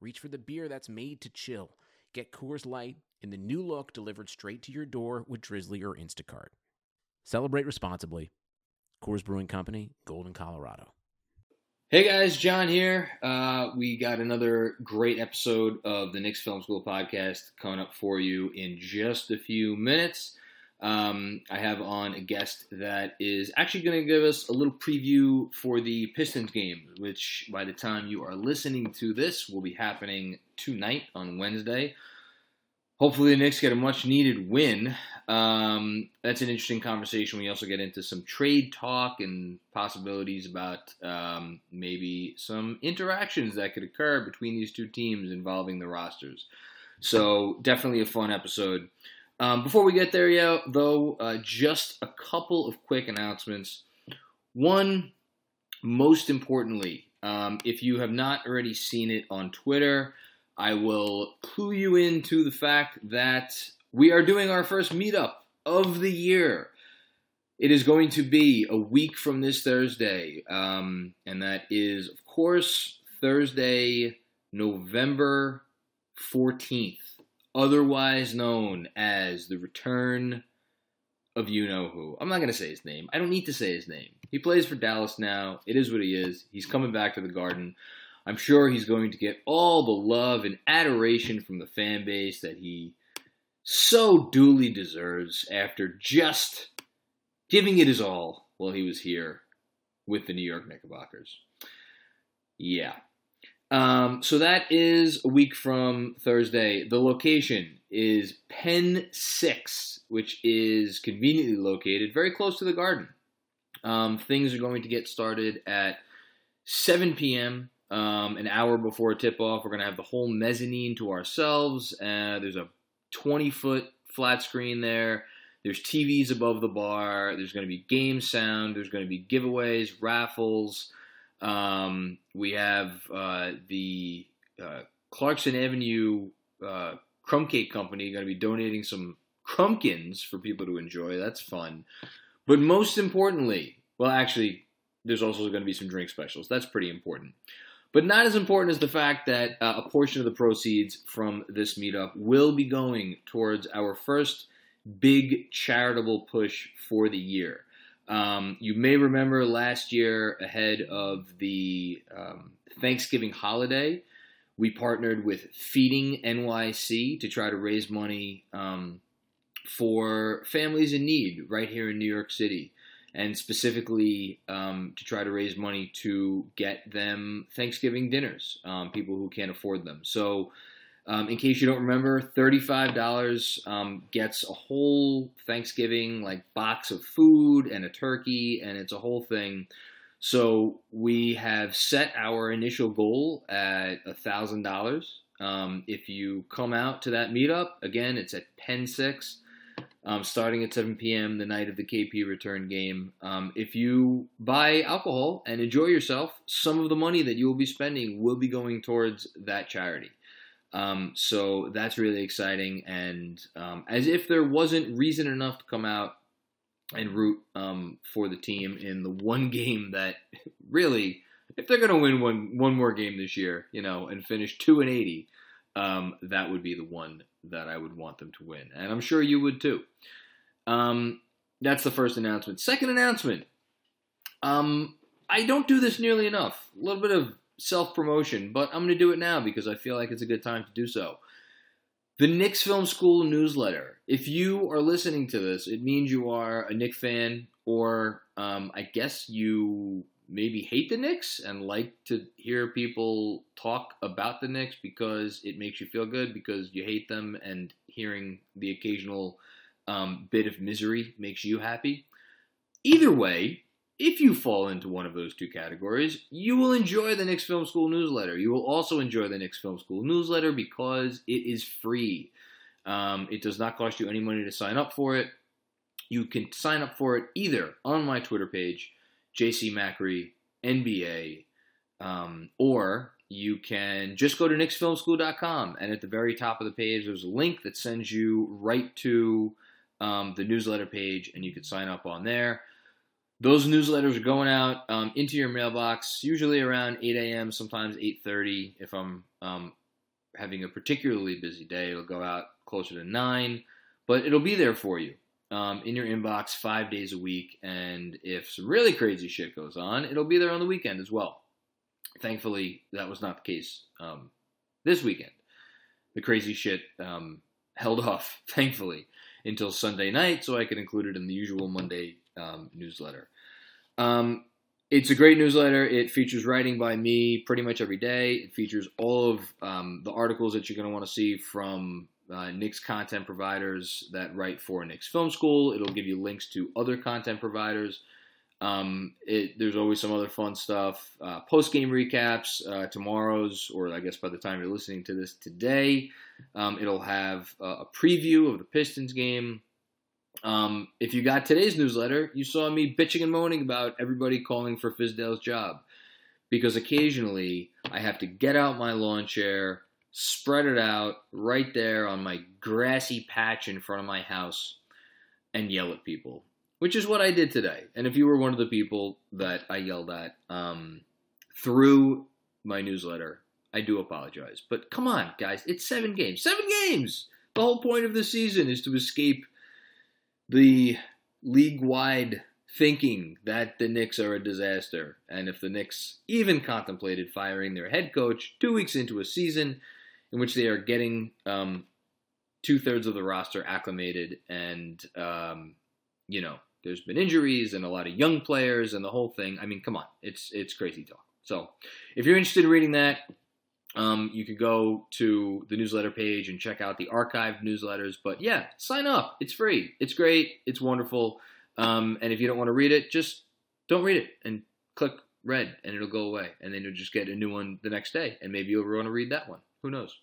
reach for the beer that's made to chill. Get Coors Light in the new look delivered straight to your door with Drizly or Instacart. Celebrate responsibly. Coors Brewing Company, Golden, Colorado. Hey guys, John here. Uh, we got another great episode of the Knicks Film School podcast coming up for you in just a few minutes. Um, I have on a guest that is actually going to give us a little preview for the Pistons game, which by the time you are listening to this will be happening tonight on Wednesday. Hopefully, the Knicks get a much needed win. Um, that's an interesting conversation. We also get into some trade talk and possibilities about um, maybe some interactions that could occur between these two teams involving the rosters. So, definitely a fun episode. Um, before we get there, yeah, though, uh, just a couple of quick announcements. One, most importantly, um, if you have not already seen it on Twitter, I will clue you into the fact that we are doing our first meetup of the year. It is going to be a week from this Thursday, um, and that is, of course, Thursday, November 14th otherwise known as the return of you know who. I'm not going to say his name. I don't need to say his name. He plays for Dallas now. It is what he is. He's coming back to the Garden. I'm sure he's going to get all the love and adoration from the fan base that he so duly deserves after just giving it his all while he was here with the New York Knickerbockers. Yeah, um, so that is a week from Thursday. The location is Penn 6, which is conveniently located very close to the garden. Um, things are going to get started at 7 p.m., um, an hour before tip off. We're going to have the whole mezzanine to ourselves. Uh, there's a 20 foot flat screen there. There's TVs above the bar. There's going to be game sound. There's going to be giveaways, raffles. Um, we have uh, the uh, Clarkson Avenue uh, Crumb Cake Company going to be donating some crumpkins for people to enjoy. That's fun. But most importantly, well, actually, there's also going to be some drink specials. That's pretty important. But not as important as the fact that uh, a portion of the proceeds from this meetup will be going towards our first big charitable push for the year. Um, you may remember last year, ahead of the um, Thanksgiving holiday, we partnered with Feeding NYC to try to raise money um, for families in need right here in New York City, and specifically um, to try to raise money to get them Thanksgiving dinners, um, people who can't afford them. So um, in case you don't remember, $35 um, gets a whole Thanksgiving like box of food and a turkey, and it's a whole thing. So we have set our initial goal at $1,000. Um, if you come out to that meetup, again, it's at Penn 6, um, starting at 7 p.m. the night of the KP return game. Um, if you buy alcohol and enjoy yourself, some of the money that you will be spending will be going towards that charity. Um, so that's really exciting. And um, as if there wasn't reason enough to come out and root um, for the team in the one game that really, if they're going to win one one more game this year, you know, and finish two and eighty, um, that would be the one that I would want them to win, and I'm sure you would too. Um, that's the first announcement. Second announcement. Um, I don't do this nearly enough. A little bit of self promotion, but I'm going to do it now because I feel like it's a good time to do so. The Knicks Film School newsletter. If you are listening to this, it means you are a Knicks fan, or um, I guess you maybe hate the Knicks and like to hear people talk about the Knicks because it makes you feel good because you hate them, and hearing the occasional um, bit of misery makes you happy. Either way, if you fall into one of those two categories, you will enjoy the Knicks Film School newsletter. You will also enjoy the Knicks Film School newsletter because it is free. Um, it does not cost you any money to sign up for it. You can sign up for it either on my Twitter page, JC Macri NBA, um, or you can just go to knicksfilmschool.com and at the very top of the page there's a link that sends you right to um, the newsletter page and you can sign up on there those newsletters are going out um, into your mailbox usually around 8 a.m sometimes 8.30 if i'm um, having a particularly busy day it'll go out closer to 9 but it'll be there for you um, in your inbox five days a week and if some really crazy shit goes on it'll be there on the weekend as well. Thankfully that was not the case um, this weekend. The crazy shit um, held off thankfully until sunday night so i could include it in the usual monday um, newsletter. Um, it's a great newsletter. It features writing by me pretty much every day. It features all of um, the articles that you're going to want to see from uh, Knicks content providers that write for Knicks Film School. It'll give you links to other content providers. Um, it, there's always some other fun stuff. Uh, Post game recaps, uh, tomorrow's, or I guess by the time you're listening to this today, um, it'll have a preview of the Pistons game. Um, if you got today's newsletter, you saw me bitching and moaning about everybody calling for Fizdale's job. Because occasionally I have to get out my lawn chair, spread it out right there on my grassy patch in front of my house, and yell at people. Which is what I did today. And if you were one of the people that I yelled at um, through my newsletter, I do apologize. But come on, guys, it's seven games. Seven games! The whole point of the season is to escape the league wide thinking that the Knicks are a disaster. And if the Knicks even contemplated firing their head coach two weeks into a season in which they are getting um, two thirds of the roster acclimated, and, um, you know, there's been injuries and a lot of young players and the whole thing. I mean, come on, it's it's crazy talk. So, if you're interested in reading that, um, you could go to the newsletter page and check out the archived newsletters. But yeah, sign up. It's free. It's great. It's wonderful. Um, and if you don't want to read it, just don't read it and click read and it'll go away. And then you'll just get a new one the next day. And maybe you'll want to read that one. Who knows?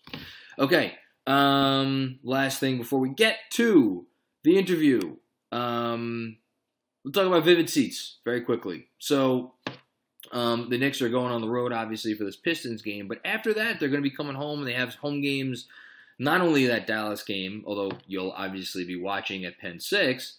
Okay. Um, last thing before we get to the interview. Um, we'll talk about Vivid Seats very quickly. So um, the Knicks are going on the road, obviously, for this Pistons game. But after that, they're going to be coming home. And they have home games, not only that Dallas game, although you'll obviously be watching at Penn 6.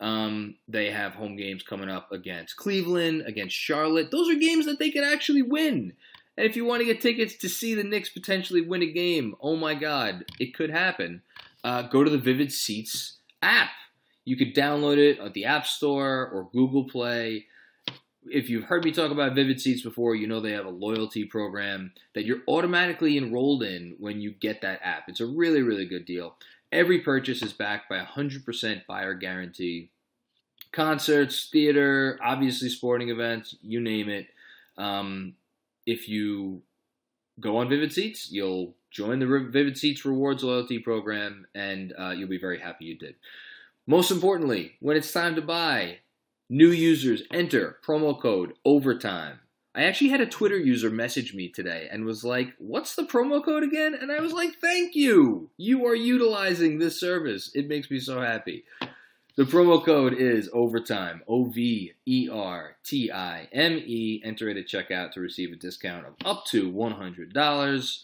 Um, they have home games coming up against Cleveland, against Charlotte. Those are games that they could actually win. And if you want to get tickets to see the Knicks potentially win a game, oh my God, it could happen. Uh, go to the Vivid Seats app. You could download it at the App Store or Google Play if you've heard me talk about Vivid Seats before, you know they have a loyalty program that you're automatically enrolled in when you get that app. It's a really, really good deal. Every purchase is backed by a 100% buyer guarantee. Concerts, theater, obviously sporting events, you name it. Um, if you go on Vivid Seats, you'll join the Vivid Seats Rewards loyalty program, and uh, you'll be very happy you did. Most importantly, when it's time to buy, New users enter promo code OVERTIME. I actually had a Twitter user message me today and was like, What's the promo code again? And I was like, Thank you. You are utilizing this service. It makes me so happy. The promo code is OVERTIME, O V E R T I M E. Enter it at checkout to receive a discount of up to $100.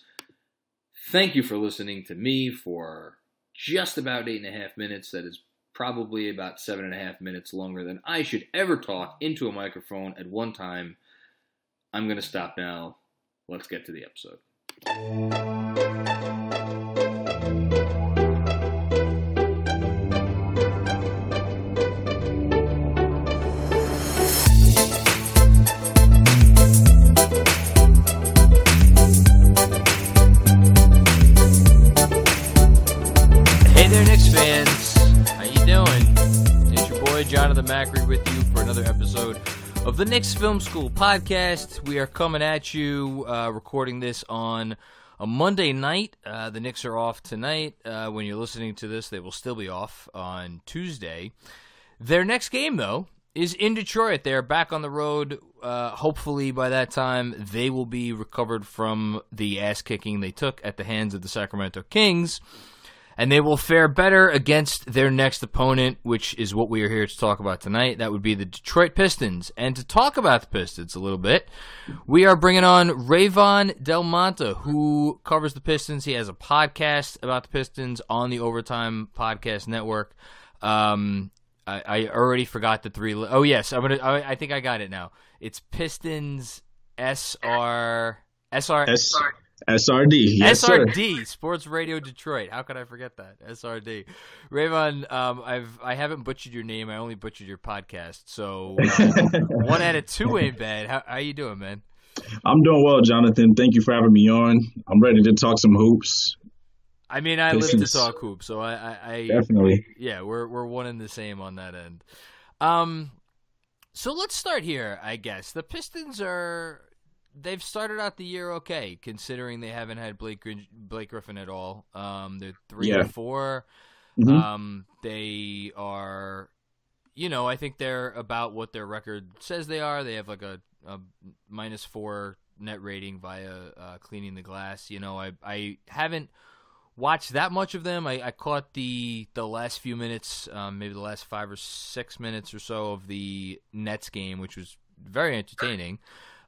Thank you for listening to me for just about eight and a half minutes. That is probably about seven and a half minutes longer than I should ever talk into a microphone at one time. I'm going to stop now. Let's get to the episode. Jonathan Macri with you for another episode of the Knicks Film School podcast. We are coming at you, uh, recording this on a Monday night. Uh, the Knicks are off tonight. Uh, when you're listening to this, they will still be off on Tuesday. Their next game, though, is in Detroit. They're back on the road. Uh, hopefully, by that time, they will be recovered from the ass kicking they took at the hands of the Sacramento Kings and they will fare better against their next opponent, which is what we are here to talk about tonight. That would be the Detroit Pistons. And to talk about the Pistons a little bit, we are bringing on Rayvon Del Monte, who covers the Pistons. He has a podcast about the Pistons on the Overtime Podcast Network. Um, I, I already forgot the three. oh yes, I'm gonna. I, I think I got it now. It's Pistons SR SR. SRD. Yes, SRD, sir. Sports Radio Detroit. How could I forget that? SRD. Rayvon, um, I've I haven't butchered your name. I only butchered your podcast. So uh, one out of two ain't bad. How how you doing, man? I'm doing well, Jonathan. Thank you for having me on. I'm ready to talk some hoops. I mean, I live to talk hoops, so I, I, I definitely yeah, we're we're one and the same on that end. Um, so let's start here. I guess the Pistons are they've started out the year okay, considering they haven't had Blake Blake Griffin at all. Um, they're three yeah. and 4 mm-hmm. Um, they are, you know, I think they're about what their record says they are. They have like a, a minus four net rating via uh, cleaning the glass. You know, I I haven't watched that much of them. I, I caught the the last few minutes, um, maybe the last five or six minutes or so of the Nets game, which was very entertaining.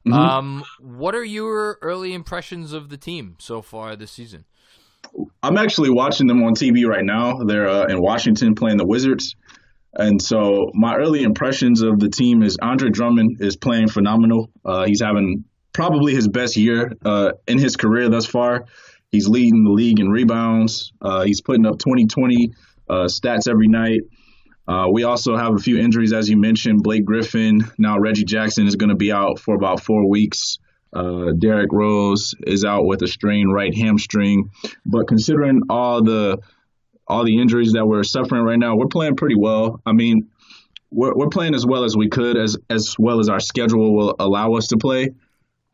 Mm-hmm. Um, what are your early impressions of the team so far this season? I'm actually watching them on TV right now. They're uh, in Washington playing the Wizards. And so my early impressions of the team is Andre Drummond is playing phenomenal. Uh, he's having probably his best year uh, in his career thus far. He's leading the league in rebounds. Uh, he's putting up 2020 uh, stats every night. Uh, we also have a few injuries, as you mentioned. Blake Griffin, now Reggie Jackson is going to be out for about four weeks. Uh, Derrick Rose is out with a strained right hamstring. But considering all the all the injuries that we're suffering right now, we're playing pretty well. I mean, we're, we're playing as well as we could, as as well as our schedule will allow us to play.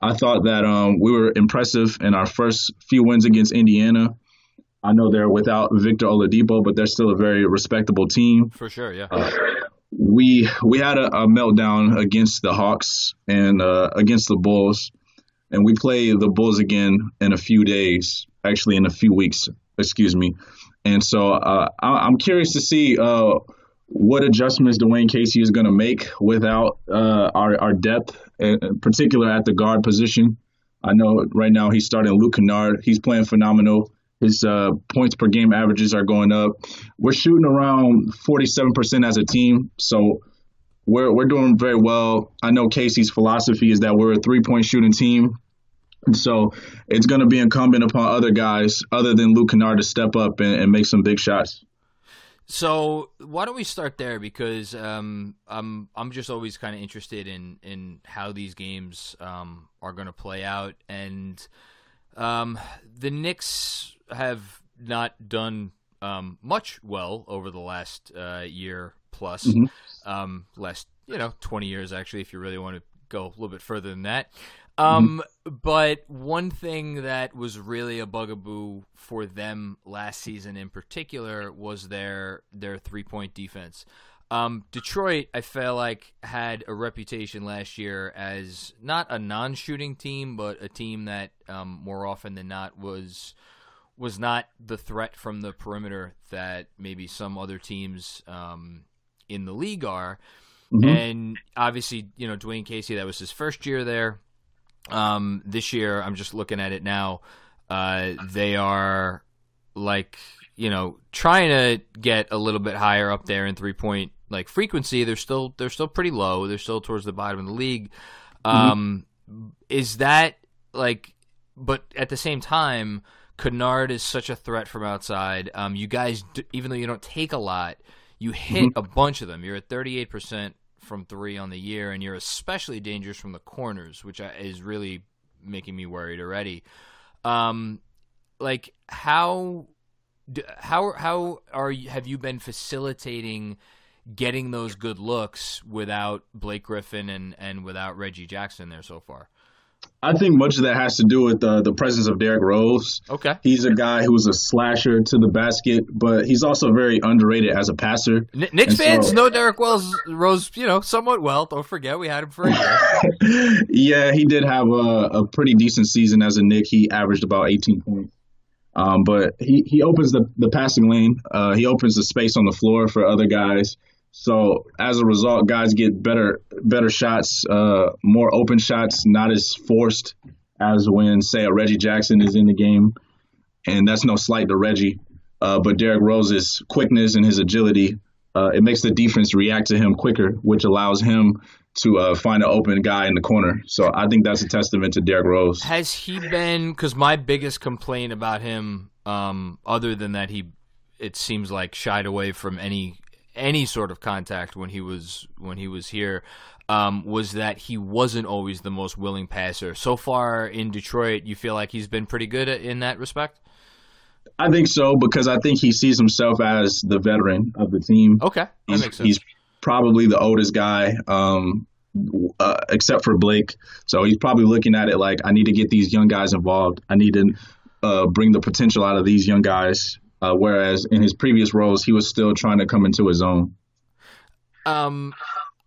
I thought that um, we were impressive in our first few wins against Indiana. I know they're without Victor Oladipo, but they're still a very respectable team. For sure, yeah. Uh, we we had a, a, meltdown against the Hawks and uh, against the Bulls, and we play the Bulls again in a few days. Actually, in a few weeks, excuse me. And so uh, I, am curious to see uh, what adjustments Dwane Casey is going to make without uh, our, our depth, in particular at the guard position. I know right now he's starting Luke Kennard. He's playing phenomenal. His uh, points per game averages are going up. We're shooting around 47% as a team, so we're we're doing very well. I know Casey's philosophy is that we're a three point shooting team, so it's going to be incumbent upon other guys other than Luke Kennard to step up and, and make some big shots. So why don't we start there? Because um, I'm I'm just always kind of interested in in how these games um, are going to play out, and um, the Knicks have not done um, much well over the last uh, year plus, mm-hmm. um, last you know twenty years actually, if you really want to go a little bit further than that. Um, mm-hmm. But one thing that was really a bugaboo for them last season, in particular, was their their three point defense. Um, Detroit, I feel like, had a reputation last year as not a non-shooting team, but a team that um, more often than not was was not the threat from the perimeter that maybe some other teams um, in the league are. Mm-hmm. And obviously, you know, Dwane Casey, that was his first year there. Um, this year, I'm just looking at it now. Uh, they are like, you know, trying to get a little bit higher up there in three point like frequency. They're still they're still pretty low. They're still towards the bottom of the league. Mm-hmm. Um, is that like? But at the same time, Kennard is such a threat from outside. Um, you guys, even though you don't take a lot, you hit mm-hmm. a bunch of them. You're at 38% from three on the year, and you're especially dangerous from the corners, which is really making me worried already. Um, like how how how are you, have you been facilitating getting those good looks without Blake Griffin and and without Reggie Jackson there so far? I think much of that has to do with the the presence of Derrick Rose. Okay. He's a guy who's a slasher to the basket, but he's also very underrated as a passer. N- Knicks And fans so- know Derrick Wells Rose, you know, somewhat well. Don't forget we had him for a year. yeah, he did have a, a pretty decent season as a Knick. He averaged about 18 points. Um, but he, he opens the, the passing lane. Uh, he opens the space on the floor for other guys. So as a result, guys get better better shots, uh, more open shots, not as forced as when, say, a Reggie Jackson is in the game. And that's no slight to Reggie. Uh, but Derrick Rose's quickness and his agility, uh, it makes the defense react to him quicker, which allows him to uh, find an open guy in the corner. So I think that's a testament to Derrick Rose. Has he been? Because my biggest complaint about him, um, other than that, he it seems like shied away from any any sort of contact when he was when he was here. Um, was that he wasn't always the most willing passer. So far in Detroit, you feel like he's been pretty good at, in that respect. I think so because I think he sees himself as the veteran of the team. Okay, that he's, makes sense. he's probably the oldest guy, um, uh, except for Blake. So he's probably looking at it like, I need to get these young guys involved. I need to uh, bring the potential out of these young guys. Uh, whereas in his previous roles, he was still trying to come into his own. Um,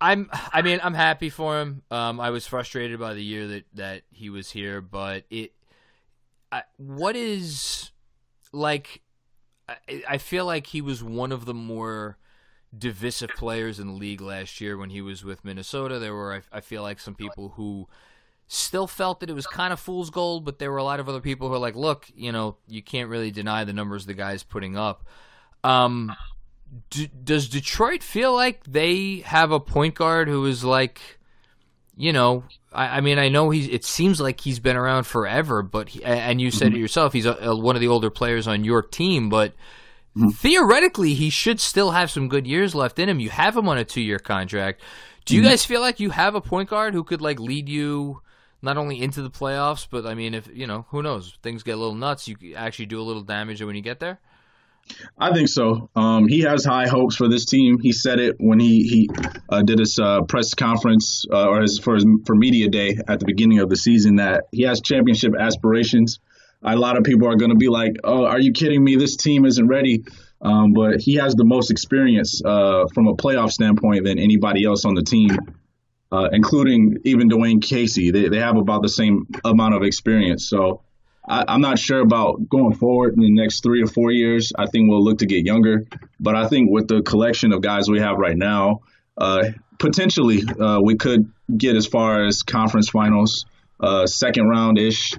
I'm. I mean, I'm happy for him. Um, I was frustrated by the year that that he was here, but it. I, what is like? I, I feel like he was one of the more divisive players in the league last year when he was with Minnesota. There were, I, I feel like, some people who still felt that it was kind of fool's gold, but there were a lot of other people who were like, "Look, you know, you can't really deny the numbers the guy's putting up." Um, d- does Detroit feel like they have a point guard who is like, you know, I, I mean, I know he's. It seems like he's been around forever, but he, and you said it mm-hmm. yourself, he's a, a, one of the older players on your team, but. Mm-hmm. Theoretically, he should still have some good years left in him. You have him on a two-year contract. Do you mm-hmm. guys feel like you have a point guard who could like lead you not only into the playoffs, but I mean, if you know, who knows, things get a little nuts, you actually do a little damage when you get there. I think so. Um, he has high hopes for this team. He said it when he he uh, did his uh, press conference uh, or his for his for media day at the beginning of the season that he has championship aspirations. A lot of people are going to be like, "Oh, are you kidding me? This team isn't ready." Um, but he has the most experience uh, from a playoff standpoint than anybody else on the team, uh, including even Dwane Casey. They they have about the same amount of experience. So I, I'm not sure about going forward in the next three or four years. I think we'll look to get younger, but I think with the collection of guys we have right now, uh, potentially uh, we could get as far as conference finals, uh, second round ish,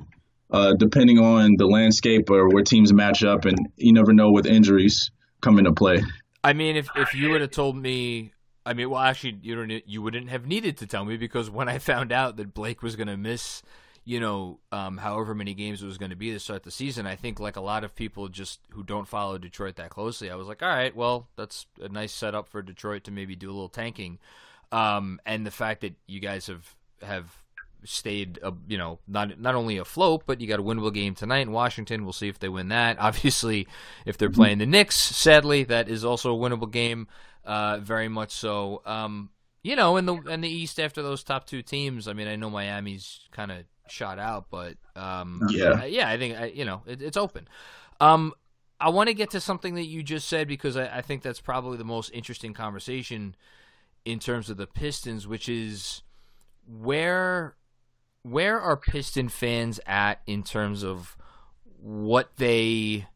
uh, depending on the landscape or where teams match up, and you never know with injuries come into play. I mean, if if you would have told me, I mean, well, actually, you don't, you wouldn't have needed to tell me because when I found out that Blake was going to miss, you know, um, however many games it was going to be to start the season, I think like a lot of people just who don't follow Detroit that closely, I was like, all right, well, that's a nice setup for Detroit to maybe do a little tanking, um, and the fact that you guys have have stayed, uh, you know, not not only afloat, but you got a winnable game tonight in Washington. We'll see if they win that. Obviously, if they're playing the Knicks, sadly, that is also a winnable game. Uh, very much so. Um, you know, in the in the East, after those top two teams, I mean, I know Miami's kind of shot out, but um, Yeah. yeah, I think I, you know it, it's open. Um, I want to get to something that you just said because I, I think that's probably the most interesting conversation in terms of the Pistons, which is where where are Piston fans at in terms of what they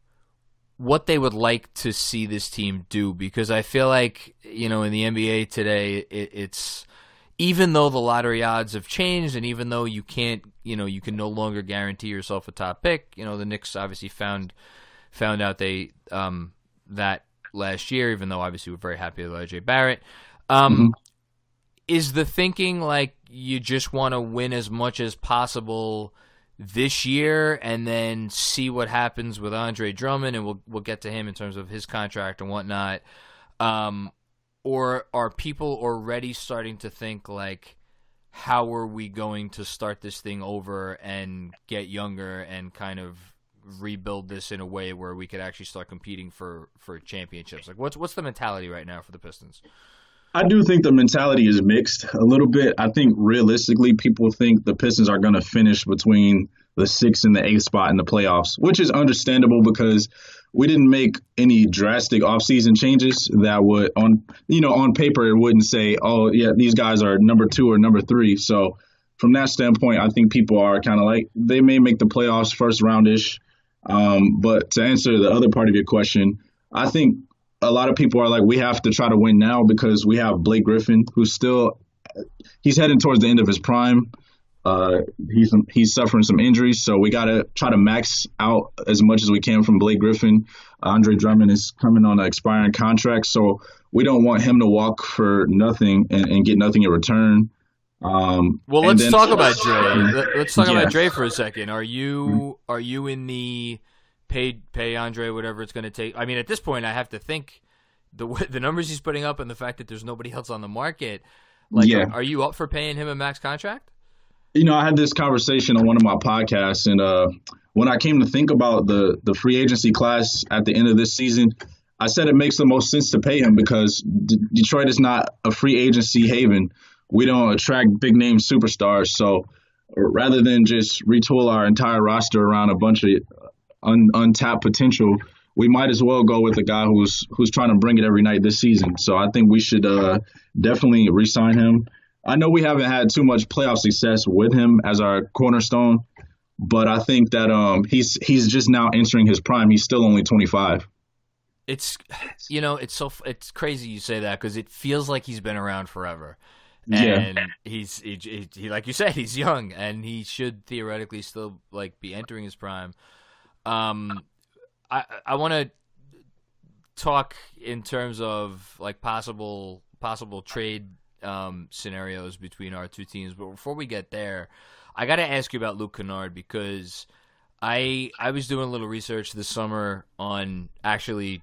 what they would like to see this team do because I feel like you know in the NBA today it, it's even though the lottery odds have changed and even though you can't you know you can no longer guarantee yourself a top pick you know the Knicks obviously found found out they um that last year even though obviously we're very happy with RJ Barrett. Um is the thinking like you just want to win as much as possible this year and then see what happens with Andre Drummond and we'll we'll get to him in terms of his contract and whatnot. Um, or are people already starting to think like how are we going to start this thing over and get younger and kind of rebuild this in a way where we could actually start competing for for championships? Like what's what's the mentality right now for the Pistons? I do think the mentality is mixed a little bit. I think realistically, people think the Pistons are going to finish between the sixth and the eighth spot in the playoffs, which is understandable because we didn't make any drastic offseason changes that would on you know on paper it wouldn't say oh yeah these guys are number two or number three. So from that standpoint, I think people are kind of like they may make the playoffs first roundish. Um, but to answer the other part of your question, I think a lot of people are like, we have to try to win now because we have Blake Griffin, who's still he's heading towards the end of his prime. Uh, he's he's suffering some injuries, so we got to try to max out as much as we can from Blake Griffin. Andre Drummond is coming on an expiring contract, so we don't want him to walk for nothing and, and get nothing in return. Um, well, let's then, talk about Dre. Let's talk yeah. about Dre for a second. Are you mm-hmm. are you in the pay pay Andre whatever it's going to take? I mean, at this point, I have to think the the numbers he's putting up and the fact that there's nobody else on the market. Like, yeah. are, are you up for paying him a max contract? You know, I had this conversation on one of my podcasts, and uh, when I came to think about the the free agency class at the end of this season, I said it makes the most sense to pay him because D- Detroit is not a free agency haven we don't attract big name superstars. So rather than just retool our entire roster around a bunch of un, untapped potential, we might as well go with a guy who's who's trying to bring it every night this season. So I think we should uh, definitely re-sign him. I know we haven't had too much playoff success with him as our cornerstone, but I think that um, he's he's just now entering his prime. He's still only 25. It's you know it's so it's crazy you say that because it feels like he's been around forever and yeah. he's he, he, he, like you said he's young and he should theoretically still like be entering his prime um i i want to talk in terms of like possible possible trade um scenarios between our two teams. But before we get there i got to ask you about Luke Kennard because i i was doing a little research this summer on actually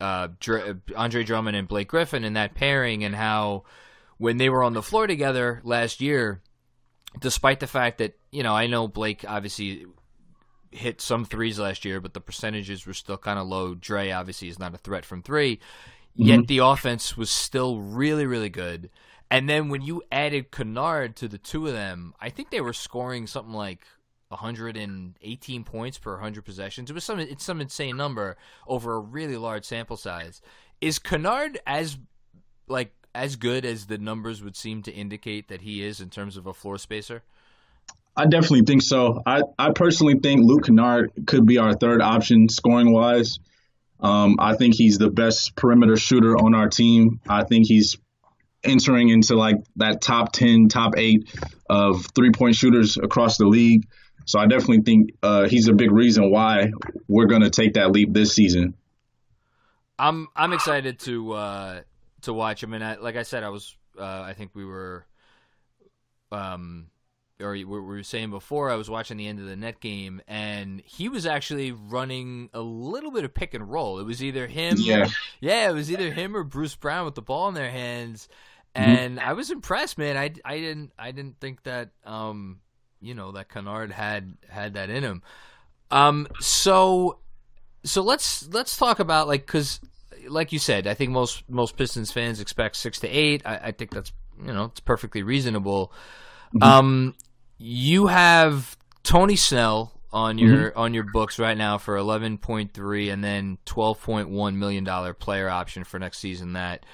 uh Dr- Andre Drummond and Blake Griffin and that pairing and how when they were on the floor together last year, despite the fact that, you know, I know Blake obviously hit some threes last year, but the percentages were still kind of low. Dre obviously is not a threat from 3 mm-hmm. Yet the offense was still really, really good. And then when you added Kennard to the two of them, I think they were scoring something like 118 points per 100 possessions. It was some it's some insane number over a really large sample size. Is Kennard as like as good as the numbers would seem to indicate that he is in terms of a floor spacer? I definitely think so. I, I personally think Luke Kennard could be our third option scoring wise. Um, I think he's the best perimeter shooter on our team. I think he's entering into like that top 10, top eight of three point shooters across the league. So I definitely think uh, he's a big reason why we're going to take that leap this season. I'm I'm excited to uh, to watch him. And I, like I said, I was uh, I think we were um or we were saying before, I was watching the end of the net game, and he was actually running a little bit of pick and roll. It was either him, yeah, yeah, it was either him or Bruce Brown with the ball in their hands, mm-hmm. and mm-hmm. I was impressed, man. I, I didn't I didn't think that um you know that Kennard had had that in him. Um, so so let's let's talk about like because like you said, I think most most Pistons fans expect six to eight. I, I think that's you know it's perfectly reasonable. Mm-hmm. Um, you have Tony Snell on your mm-hmm. on your books right now for eleven point three, and then twelve point one million dollar player option for next season. That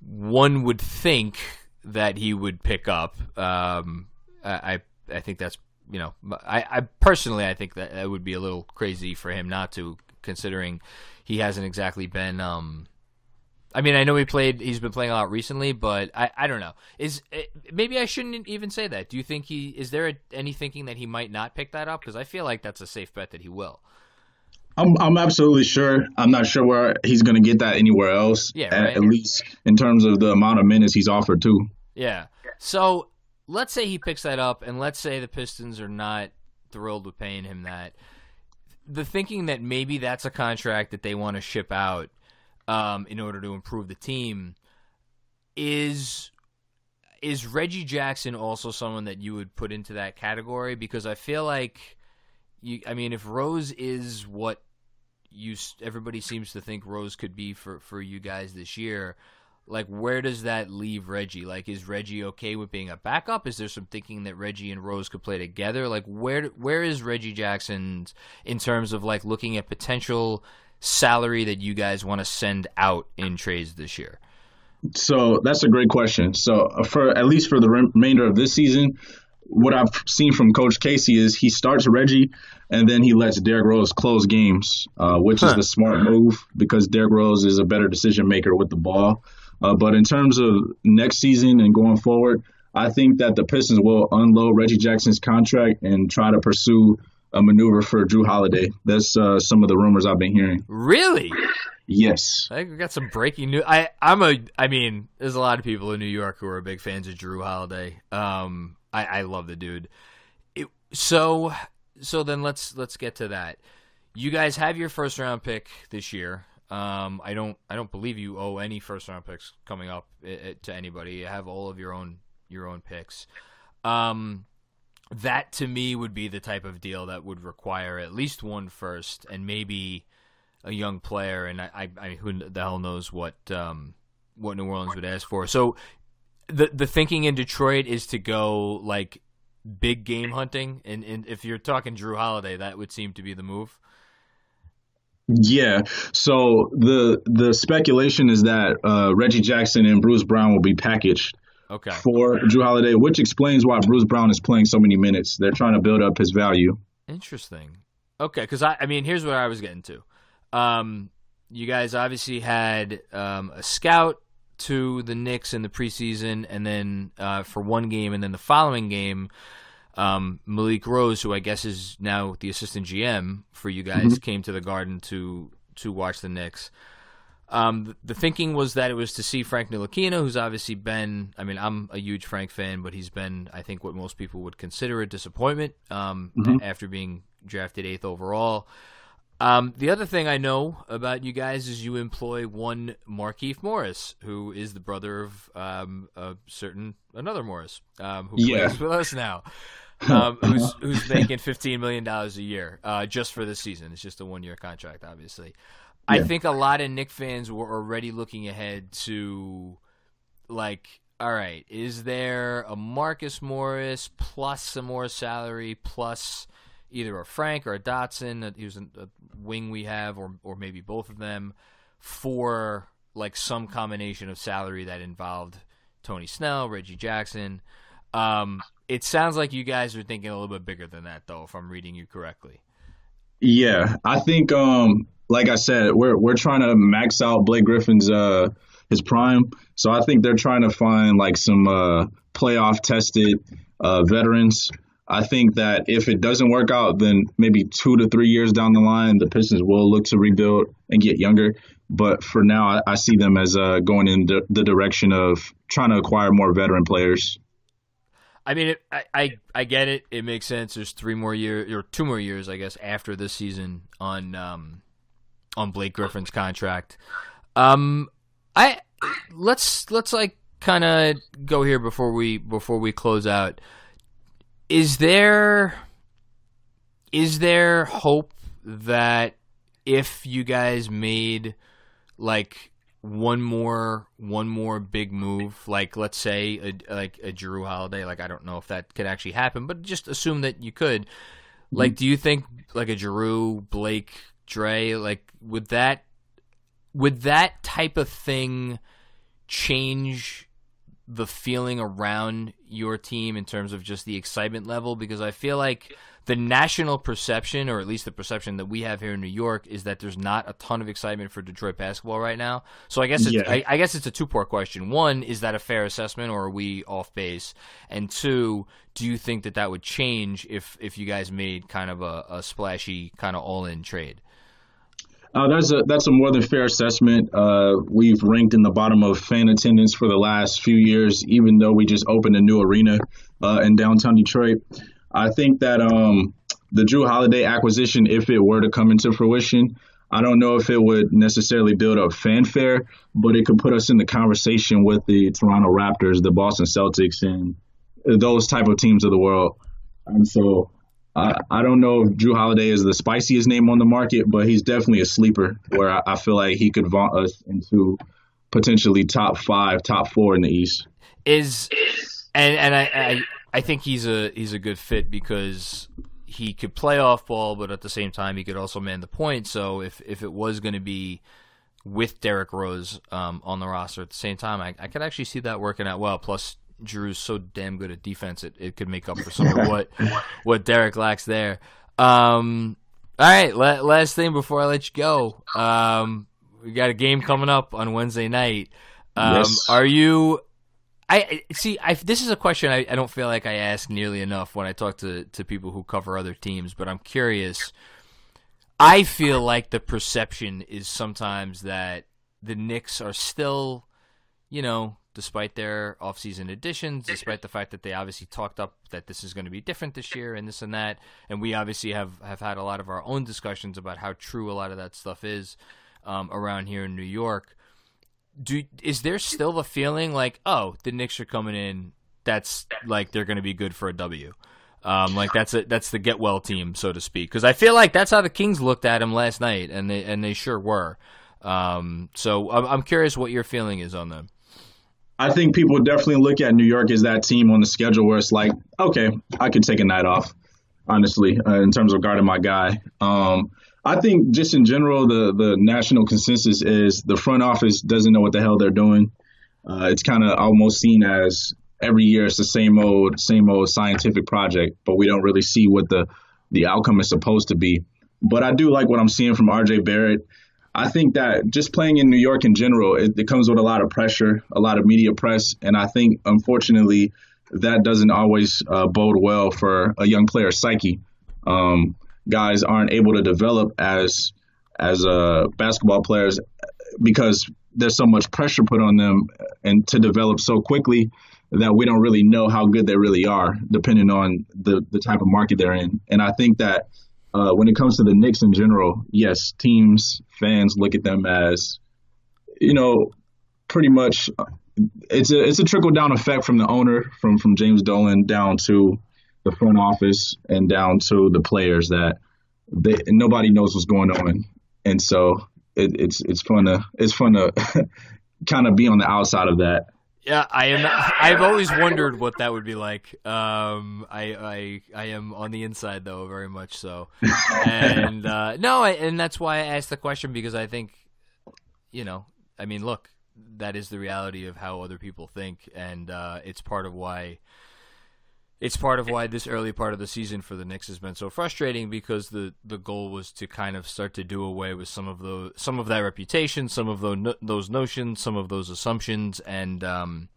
one would think that he would pick up. Um, I I think that's you know I, I personally I think that that would be a little crazy for him not to, considering he hasn't exactly been. Um, I mean, I know he played. He's been playing a lot recently, but I, I don't know. Is eh, maybe I shouldn't even say that. Do you think he is there any thinking that he might not pick that up? Because I feel like that's a safe bet that he will. I'm I'm absolutely sure. I'm not sure where he's going to get that anywhere else. Yeah, right. at, at least in terms of the amount of minutes he's offered too. Yeah. So let's say he picks that up, and let's say the Pistons are not thrilled with paying him that the thinking that maybe that's a contract that they want to ship out um, in order to improve the team is is Reggie Jackson also someone that you would put into that category? Because I feel like you. I mean, if Rose is what you everybody seems to think Rose could be for for you guys this year, like where does that leave Reggie? Like, is Reggie okay with being a backup? Is there some thinking that Reggie and Rose could play together? Like, where where is Reggie Jackson in terms of like looking at potential salary that you guys want to send out in trades this year? So that's a great question. So uh, for at least for the remainder of this season, what I've seen from Coach Casey is he starts Reggie and then he lets Derrick Rose close games, uh, which huh. is the smart move because Derrick Rose is a better decision maker with the ball. Uh, but in terms of next season and going forward, I think that the Pistons will unload Reggie Jackson's contract and try to pursue a maneuver for Jrue Holiday. That's uh, some of the rumors I've been hearing. Really? Yes. I think we got some breaking news. I I'm a I mean, there's a lot of people in New York who are big fans of Jrue Holiday. Um, I I love the dude. It, so so then let's let's get to that. You guys have your first round pick this year. Um, I don't I don't believe you owe any first round picks coming up it, eh, it, eh, to anybody. You have all of your own your own picks. Um, that to me would be the type of deal that would require at least one first and maybe a young player. And I, I, I who the hell knows what um, what New Orleans would ask for. So the the thinking in Detroit is to go like big game hunting, and, and if you're talking Jrue Holiday, that would seem to be the move. Yeah. So the the speculation is that uh, Reggie Jackson and Bruce Brown will be packaged okay. for Jrue Holiday, which explains why Bruce Brown is playing so many minutes. They're trying to build up his value. Interesting. Okay, because I, I mean, here's what I was getting to. Um, you guys obviously had um, a scout to the Knicks in the preseason, and then uh, for one game, and then the following game, um, Malik Rose, who I guess is now the assistant GM for you guys, mm-hmm. came to the Garden to to watch the Knicks. Um, the, thinking was that it was to see Frank Ntilikina, who's obviously been, I mean, I'm a huge Frank fan, but he's been, I think, what most people would consider a disappointment um, mm-hmm. after being drafted eighth overall. Um, the other thing I know about you guys is you employ one Markieff Morris, who is the brother of um, a certain another Morris, um, who yeah. plays with us now, um, who's who's making fifteen million dollars a year uh, just for this season. It's just a one year contract, obviously. I think a lot of Knick fans were already looking ahead to, like, all right, is there a Marcus Morris plus some more salary plus either a Frank or a Dotson, who's a, a wing we have, or or maybe both of them, for like some combination of salary that involved Tony Snell, Reggie Jackson. Um, it sounds like you guys are thinking a little bit bigger than that, though, if I'm reading you correctly. Yeah, I think, um, like I said, we're we're trying to max out Blake Griffin's uh his prime, so I think they're trying to find like some uh playoff tested uh veterans I think that if it doesn't work out, then maybe two to three years down the line, the Pistons will look to rebuild and get younger. But for now, I, I see them as uh, going in the, the, direction of trying to acquire more veteran players. I mean, it, I, I I get it. It makes sense. There's three more years or two more years, I guess, after this season on um, on Blake Griffin's contract. Um, I let's let's like kind of go here before we before we close out. Is there is there hope that if you guys made like one more one more big move like let's say a, like a Jrue Holiday like I don't know if that could actually happen but just assume that you could. Like do you think like a Jrue Blake Dre like would that would that type of thing change the feeling around your team in terms of just the excitement level because I feel like the national perception, or at least the perception that we have here in New York, is that there's not a ton of excitement for Detroit basketball right now. So I guess it's, yeah. I, I, guess it's a two part question. One, is that a fair assessment, or are we off base? And two, do you think that that would change if if you guys made kind of a, a splashy kind of all in trade? Uh, that's a that's a more than fair assessment. Uh, we've ranked in the bottom of fan attendance for the last few years, even though we just opened a new arena uh, in downtown Detroit. I think that um, the Jrue Holiday acquisition, if it were to come into fruition, I don't know if it would necessarily build up fanfare, but it could put us in the conversation with the Toronto Raptors, the Boston Celtics, and those type of teams of the world. And so I, I don't know if Jrue Holiday is the spiciest name on the market, but he's definitely a sleeper where I, I feel like he could vaunt us into potentially top five, top four in the East. Is and and I, I I think he's a he's a good fit because he could play off ball, but at the same time he could also man the point. So if if it was going to be with Derrick Rose um, on the roster at the same time, I, I could actually see that working out well. Plus, Jrue's so damn good at defense, it, it could make up for some of what what Derrick lacks there. Um, all right, la- last thing before I let you go, um, we got a game coming up on Wednesday night. Um, Yes. Are you? I see. I, this is a question I, I don't feel like I ask nearly enough when I talk to, to people who cover other teams, but I'm curious. I feel like the perception is sometimes that the Knicks are still, you know, despite their offseason additions, despite the fact that they obviously talked up that this is going to be different this year and this and that, and we obviously have, have had a lot of our own discussions about how true a lot of that stuff is um, around here in New York. Do is there still the feeling like, oh, the Knicks are coming in? That's like they're going to be good for a W. Um, like that's a, that's the get well team, so to speak. Because I feel like that's how the Kings looked at him last night, and they and they sure were. Um, so I'm, I'm curious what your feeling is on them. I think people definitely look at New York as that team on the schedule where it's like, okay, I could take a night off, honestly, uh, in terms of guarding my guy. Um, I think just in general, the the national consensus is the front office doesn't know what the hell they're doing. Uh, it's kind of almost seen as every year it's the same old same old scientific project, but we don't really see what the the outcome is supposed to be. But I do like what I'm seeing from RJ Barrett. I think that just playing in New York in general, it, it comes with a lot of pressure, a lot of media press, and I think unfortunately that doesn't always uh, bode well for a young player's psyche. Um, guys aren't able to develop as as uh, basketball players because there's so much pressure put on them and to develop so quickly that we don't really know how good they really are, depending on the the type of market they're in. And I think that uh, when it comes to the Knicks in general, yes, teams, fans look at them as, you know, pretty much it's a it's a trickle down effect from the owner, from from James Dolan down to the front office and down to the players that they, nobody knows what's going on, and so it, it's it's fun to it's fun to kind of be on the outside of that. Yeah, I am. I've always wondered what that would be like. Um, I, I, I am on the inside though, very much so. And uh, no, I, and that's why I asked the question because I think, you know, I mean, look, that is the reality of how other people think, and uh, it's part of why. It's part of why this early part of the season for the Knicks has been so frustrating because the, the goal was to kind of start to do away with some of the some of that reputation, some of those those notions, some of those assumptions, and um,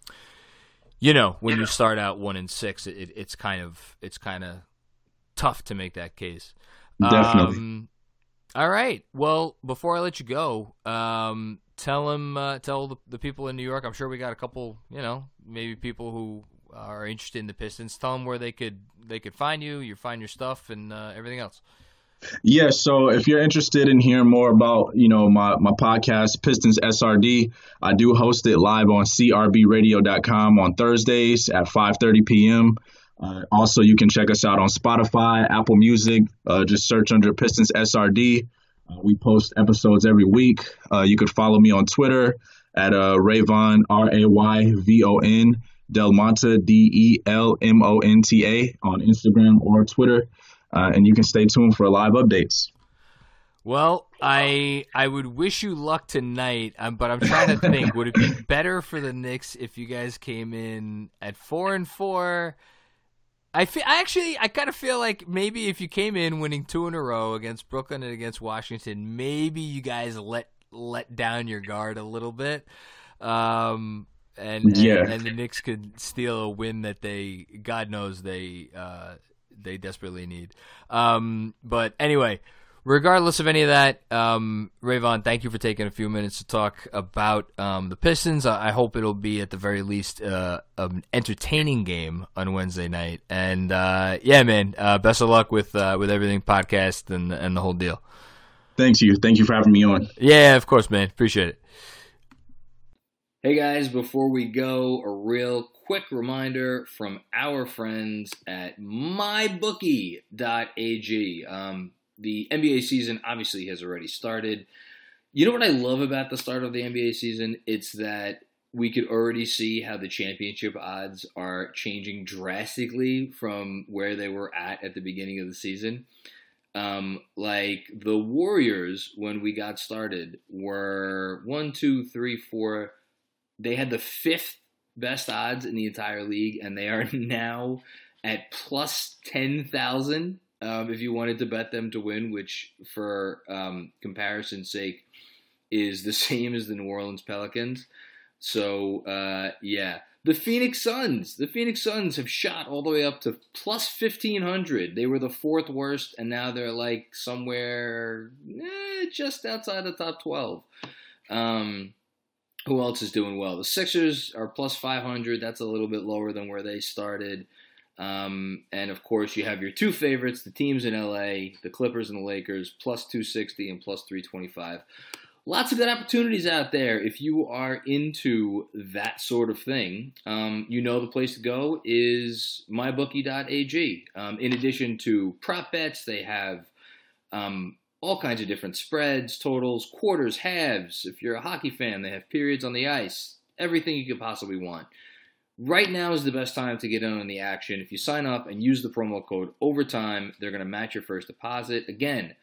you know when you start out one and six, it, it's kind of it's kind of tough to make that case. Definitely. Um, all right. Well, before I let you go, um, tell them, uh, tell the, the people in New York. I'm sure we got a couple, you know, maybe people who are interested in the Pistons. Tell them where they could they could find you, you find your stuff, and uh, everything else. Yeah, so if you're interested in hearing more about, you know, my, my podcast, Pistons SRD, I do host it live on crbradio.com on Thursdays at 5.30 p.m. Uh, also, you can check us out on Spotify, Apple Music. Uh, just search under Pistons SRD. Uh, we post episodes every week. Uh, you could follow me on Twitter at uh, Rayvon, R-A-Y-V-O-N, Del Monte, D E L M O N T A, on Instagram or Twitter. Uh, and you can stay tuned for live updates. Well, I I would wish you luck tonight, um, but I'm trying to think. would it be better for the Knicks if you guys came in at four and four? I feel I actually I kind of feel like maybe if you came in winning two in a row against Brooklyn and against Washington, maybe you guys let let down your guard a little bit. Um, and, Yeah. and and the Knicks could steal a win that they God knows they uh, they desperately need. Um, but anyway, regardless of any of that, um, Rayvon, thank you for taking a few minutes to talk about um, the Pistons. I, I hope it'll be at the very least uh, an entertaining game on Wednesday night. And uh, yeah, man, uh, best of luck with uh, with everything podcast and and the whole deal. Thanks you. Thank you for having me on. Yeah, of course, man. Appreciate it. Hey guys, before we go, a real quick reminder from our friends at mybookie.ag. Um, the NBA season obviously has already started. You know what I love about the start of the NBA season? It's that we could already see how the championship odds are changing drastically from where they were at at the beginning of the season. Um, like the Warriors, when we got started, were one, two, three, four. They had the fifth best odds in the entire league, and they are now at plus 10,000 um, if you wanted to bet them to win, which for um, comparison's sake is the same as the New Orleans Pelicans. So, uh, yeah. The Phoenix Suns. The Phoenix Suns have shot all the way up to plus 1,500. They were the fourth worst, and now they're like somewhere eh, just outside the top 12. Um, who else is doing well? The Sixers are plus 500. That's a little bit lower than where they started. Um, and of course, you have your two favorites, the teams in LA, the Clippers and the Lakers, plus 260 and plus 325. Lots of good opportunities out there if you are into that sort of thing. Um, you know, the place to go is mybookie.ag. Um, in addition to prop bets, they have um, all kinds of different spreads, totals, quarters, halves. If you're a hockey fan, they have periods on the ice, everything you could possibly want. Right now is the best time to get in on the action. If you sign up and use the promo code OVERTIME, they're going to match your first deposit. Again,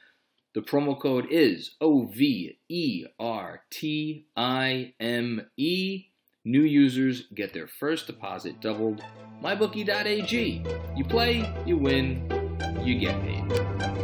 the promo code is O V E R T I M E. New users get their first deposit doubled. MyBookie.ag. You play, you win, you get paid.